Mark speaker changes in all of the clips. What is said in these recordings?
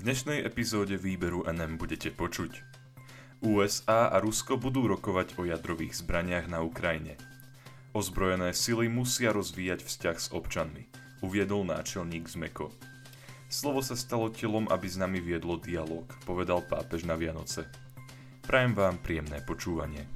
Speaker 1: V dnešnej epizóde výberu NM budete počuť. USA a Rusko budú rokovať o jadrových zbraniach na Ukrajine. Ozbrojené sily musia rozvíjať vzťah s občanmi, uviedol náčelník Zmeko. Slovo sa stalo telom, aby s nami viedlo dialog, povedal pápež na Vianoce. Prajem vám príjemné počúvanie.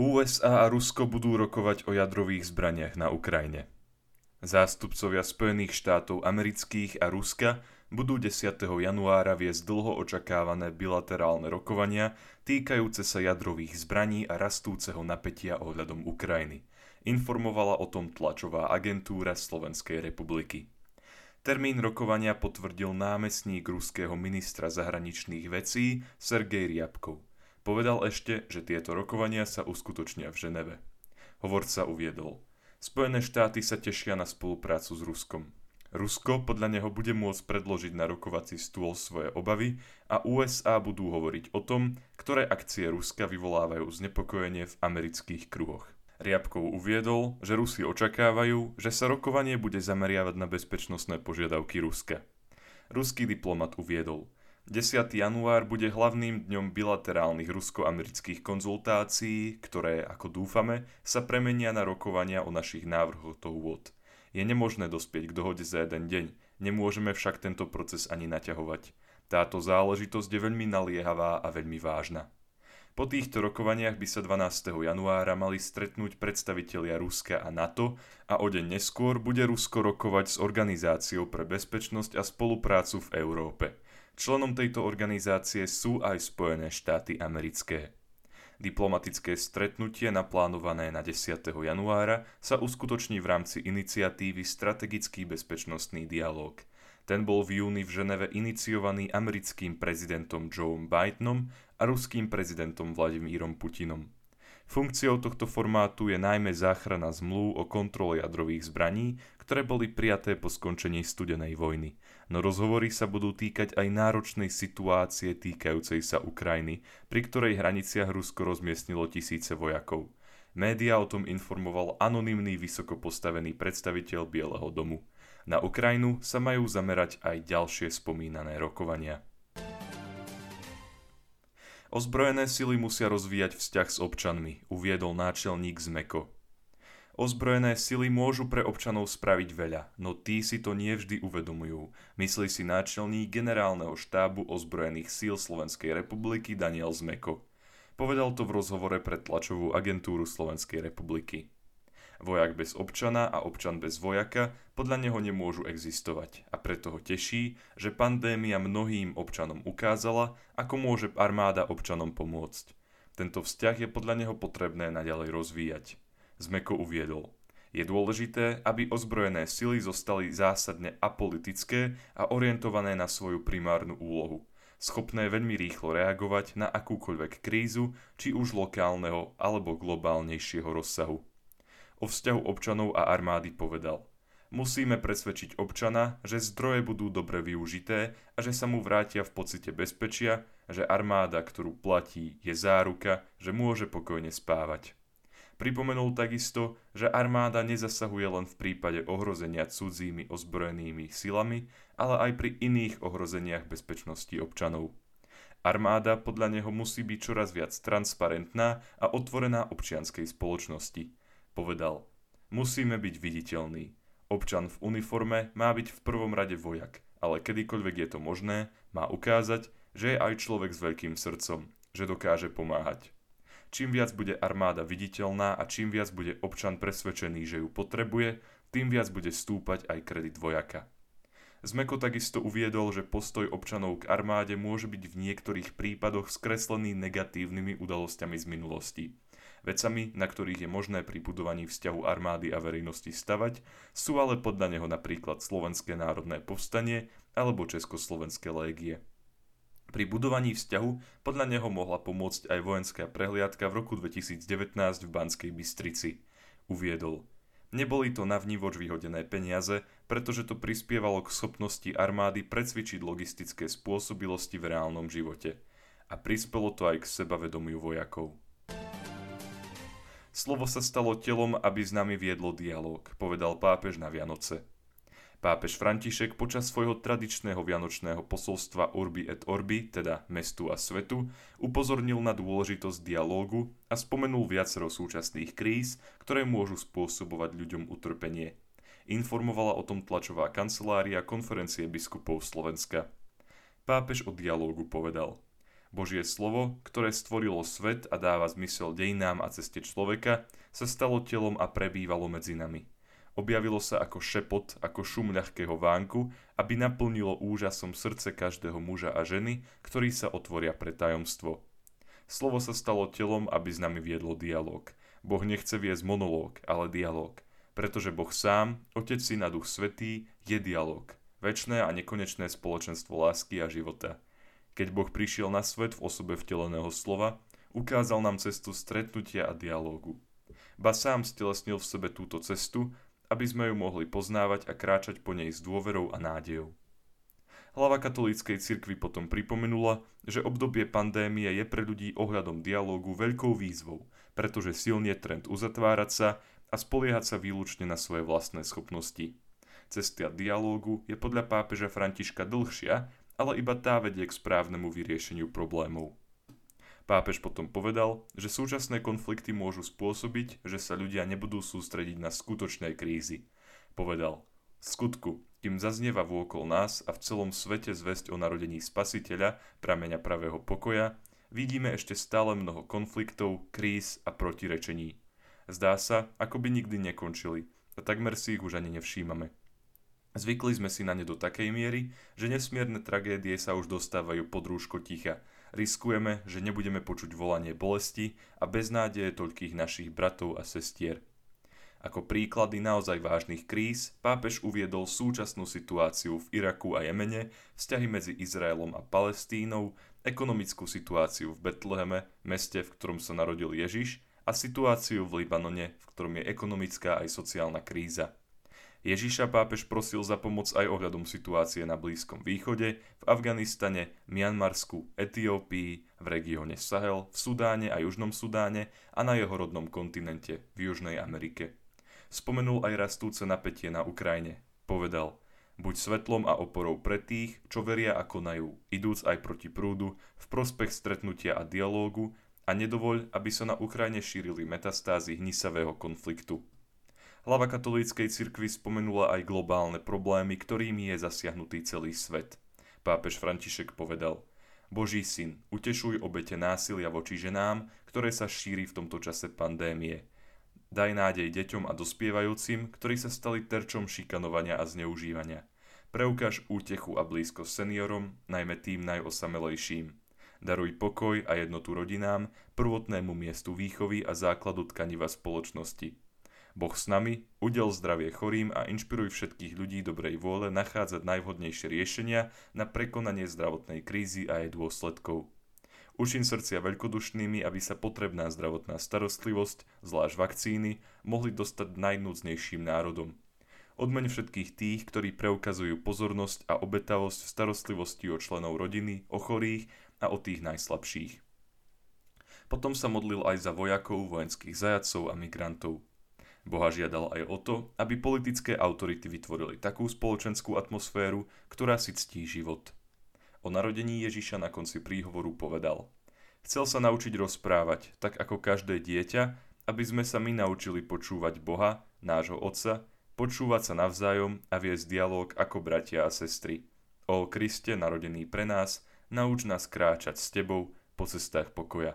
Speaker 1: USA a Rusko budú rokovať o jadrových zbraniach na Ukrajine. Zástupcovia Spojených štátov amerických a Ruska budú 10. januára viesť dlho očakávané bilaterálne rokovania týkajúce sa jadrových zbraní a rastúceho napätia ohľadom Ukrajiny. Informovala o tom tlačová agentúra Slovenskej republiky. Termín rokovania potvrdil námestník ruského ministra zahraničných vecí Sergej Riabkov. Povedal ešte, že tieto rokovania sa uskutočnia v Ženeve. Hovorca uviedol. Spojené štáty sa tešia na spoluprácu s Ruskom. Rusko podľa neho bude môcť predložiť na rokovací stôl svoje obavy a USA budú hovoriť o tom, ktoré akcie Ruska vyvolávajú znepokojenie v amerických kruhoch. Riabkov uviedol, že Rusi očakávajú, že sa rokovanie bude zameriavať na bezpečnostné požiadavky Ruska. Ruský diplomat uviedol – 10. január bude hlavným dňom bilaterálnych rusko-amerických konzultácií, ktoré, ako dúfame, sa premenia na rokovania o našich návrhoch dohôd. Je nemožné dospieť k dohode za jeden deň, nemôžeme však tento proces ani naťahovať. Táto záležitosť je veľmi naliehavá a veľmi vážna. Po týchto rokovaniach by sa 12. januára mali stretnúť predstavitelia Ruska a NATO a o deň neskôr bude Rusko rokovať s Organizáciou pre bezpečnosť a spoluprácu v Európe – Členom tejto organizácie sú aj Spojené štáty americké. Diplomatické stretnutie naplánované na 10. januára sa uskutoční v rámci iniciatívy Strategický bezpečnostný dialog. Ten bol v júni v Ženeve iniciovaný americkým prezidentom Joe Bidenom a ruským prezidentom Vladimírom Putinom. Funkciou tohto formátu je najmä záchrana zmluv o kontrole jadrových zbraní, ktoré boli prijaté po skončení studenej vojny. No rozhovory sa budú týkať aj náročnej situácie týkajúcej sa Ukrajiny, pri ktorej hraniciach Rusko rozmiestnilo tisíce vojakov. Média o tom informoval anonymný vysoko postavený predstaviteľ Bieleho domu. Na Ukrajinu sa majú zamerať aj ďalšie spomínané rokovania. Ozbrojené sily musia rozvíjať vzťah s občanmi, uviedol náčelník Zmeko. Ozbrojené sily môžu pre občanov spraviť veľa, no tí si to nie vždy uvedomujú, myslí si náčelník generálneho štábu ozbrojených síl Slovenskej republiky Daniel Zmeko. Povedal to v rozhovore pre tlačovú agentúru Slovenskej republiky. Vojak bez občana a občan bez vojaka podľa neho nemôžu existovať a preto ho teší, že pandémia mnohým občanom ukázala, ako môže armáda občanom pomôcť. Tento vzťah je podľa neho potrebné naďalej rozvíjať. Zmeko uviedol. Je dôležité, aby ozbrojené sily zostali zásadne apolitické a orientované na svoju primárnu úlohu, schopné veľmi rýchlo reagovať na akúkoľvek krízu, či už lokálneho alebo globálnejšieho rozsahu o vzťahu občanov a armády povedal. Musíme presvedčiť občana, že zdroje budú dobre využité a že sa mu vrátia v pocite bezpečia, že armáda, ktorú platí, je záruka, že môže pokojne spávať. Pripomenul takisto, že armáda nezasahuje len v prípade ohrozenia cudzími ozbrojenými silami, ale aj pri iných ohrozeniach bezpečnosti občanov. Armáda podľa neho musí byť čoraz viac transparentná a otvorená občianskej spoločnosti – Povedal, musíme byť viditeľní. Občan v uniforme má byť v prvom rade vojak, ale kedykoľvek je to možné, má ukázať, že je aj človek s veľkým srdcom, že dokáže pomáhať. Čím viac bude armáda viditeľná a čím viac bude občan presvedčený, že ju potrebuje, tým viac bude stúpať aj kredit vojaka. Zmeko takisto uviedol, že postoj občanov k armáde môže byť v niektorých prípadoch skreslený negatívnymi udalosťami z minulosti. Vecami, na ktorých je možné pri budovaní vzťahu armády a verejnosti stavať, sú ale podľa neho napríklad Slovenské národné povstanie alebo Československé légie. Pri budovaní vzťahu podľa neho mohla pomôcť aj vojenská prehliadka v roku 2019 v Banskej Bystrici. Uviedol. Neboli to navnívoč vyhodené peniaze, pretože to prispievalo k schopnosti armády precvičiť logistické spôsobilosti v reálnom živote. A prispelo to aj k sebavedomiu vojakov. Slovo sa stalo telom, aby s nami viedlo dialog, povedal pápež na Vianoce. Pápež František počas svojho tradičného vianočného posolstva Urbi et Orbi, teda mestu a svetu, upozornil na dôležitosť dialógu a spomenul viacero súčasných kríz, ktoré môžu spôsobovať ľuďom utrpenie. Informovala o tom tlačová kancelária konferencie biskupov Slovenska. Pápež o dialógu povedal – Božie slovo, ktoré stvorilo svet a dáva zmysel dejinám a ceste človeka, sa stalo telom a prebývalo medzi nami. Objavilo sa ako šepot, ako šum ľahkého vánku, aby naplnilo úžasom srdce každého muža a ženy, ktorí sa otvoria pre tajomstvo. Slovo sa stalo telom, aby s nami viedlo dialog. Boh nechce viesť monológ, ale dialog. Pretože Boh sám, Otec, Syn a Duch Svetý, je dialog. Večné a nekonečné spoločenstvo lásky a života. Keď Boh prišiel na svet v osobe vteleného slova, ukázal nám cestu stretnutia a dialógu. Ba sám stelesnil v sebe túto cestu, aby sme ju mohli poznávať a kráčať po nej s dôverou a nádejou. Hlava katolíckej cirkvi potom pripomenula, že obdobie pandémie je pre ľudí ohľadom dialógu veľkou výzvou, pretože silne trend uzatvárať sa a spoliehať sa výlučne na svoje vlastné schopnosti. Cesta dialógu je podľa pápeža Františka dlhšia ale iba tá vedie k správnemu vyriešeniu problémov. Pápež potom povedal, že súčasné konflikty môžu spôsobiť, že sa ľudia nebudú sústrediť na skutočné krízy. Povedal, v skutku, kým zaznieva vôkol nás a v celom svete zväzť o narodení spasiteľa, prameňa pravého pokoja, vidíme ešte stále mnoho konfliktov, kríz a protirečení. Zdá sa, ako by nikdy nekončili a takmer si ich už ani nevšímame. Zvykli sme si na ne do takej miery, že nesmierne tragédie sa už dostávajú pod rúško ticha. Riskujeme, že nebudeme počuť volanie bolesti a beznádeje toľkých našich bratov a sestier. Ako príklady naozaj vážnych kríz pápež uviedol súčasnú situáciu v Iraku a Jemene, vzťahy medzi Izraelom a Palestínou, ekonomickú situáciu v Betleheme, meste, v ktorom sa narodil Ježiš, a situáciu v Libanone, v ktorom je ekonomická aj sociálna kríza. Ježiša pápež prosil za pomoc aj ohľadom situácie na Blízkom východe, v Afganistane, Mianmarsku, Etiópii, v regióne Sahel, v Sudáne a Južnom Sudáne a na jeho rodnom kontinente, v Južnej Amerike. Spomenul aj rastúce napätie na Ukrajine. Povedal, buď svetlom a oporou pre tých, čo veria a konajú, idúc aj proti prúdu, v prospech stretnutia a dialógu a nedovoľ, aby sa na Ukrajine šírili metastázy hnisavého konfliktu. Hlava katolíckej cirkvi spomenula aj globálne problémy, ktorými je zasiahnutý celý svet. Pápež František povedal, Boží syn, utešuj obete násilia voči ženám, ktoré sa šíri v tomto čase pandémie. Daj nádej deťom a dospievajúcim, ktorí sa stali terčom šikanovania a zneužívania. Preukáž útechu a blízko seniorom, najmä tým najosamelejším. Daruj pokoj a jednotu rodinám, prvotnému miestu výchovy a základu tkaniva spoločnosti. Boh s nami, udel zdravie chorým a inšpiruj všetkých ľudí dobrej vôle nachádzať najvhodnejšie riešenia na prekonanie zdravotnej krízy a jej dôsledkov. Učím srdcia veľkodušnými, aby sa potrebná zdravotná starostlivosť, zvlášť vakcíny, mohli dostať najnúcnejším národom. Odmeň všetkých tých, ktorí preukazujú pozornosť a obetavosť v starostlivosti o členov rodiny, o chorých a o tých najslabších. Potom sa modlil aj za vojakov, vojenských zajacov a migrantov. Boha žiadal aj o to, aby politické autority vytvorili takú spoločenskú atmosféru, ktorá si ctí život. O narodení Ježiša na konci príhovoru povedal Chcel sa naučiť rozprávať, tak ako každé dieťa, aby sme sa my naučili počúvať Boha, nášho Otca, počúvať sa navzájom a viesť dialog ako bratia a sestry. O Kriste, narodený pre nás, nauč nás kráčať s Tebou po cestách pokoja.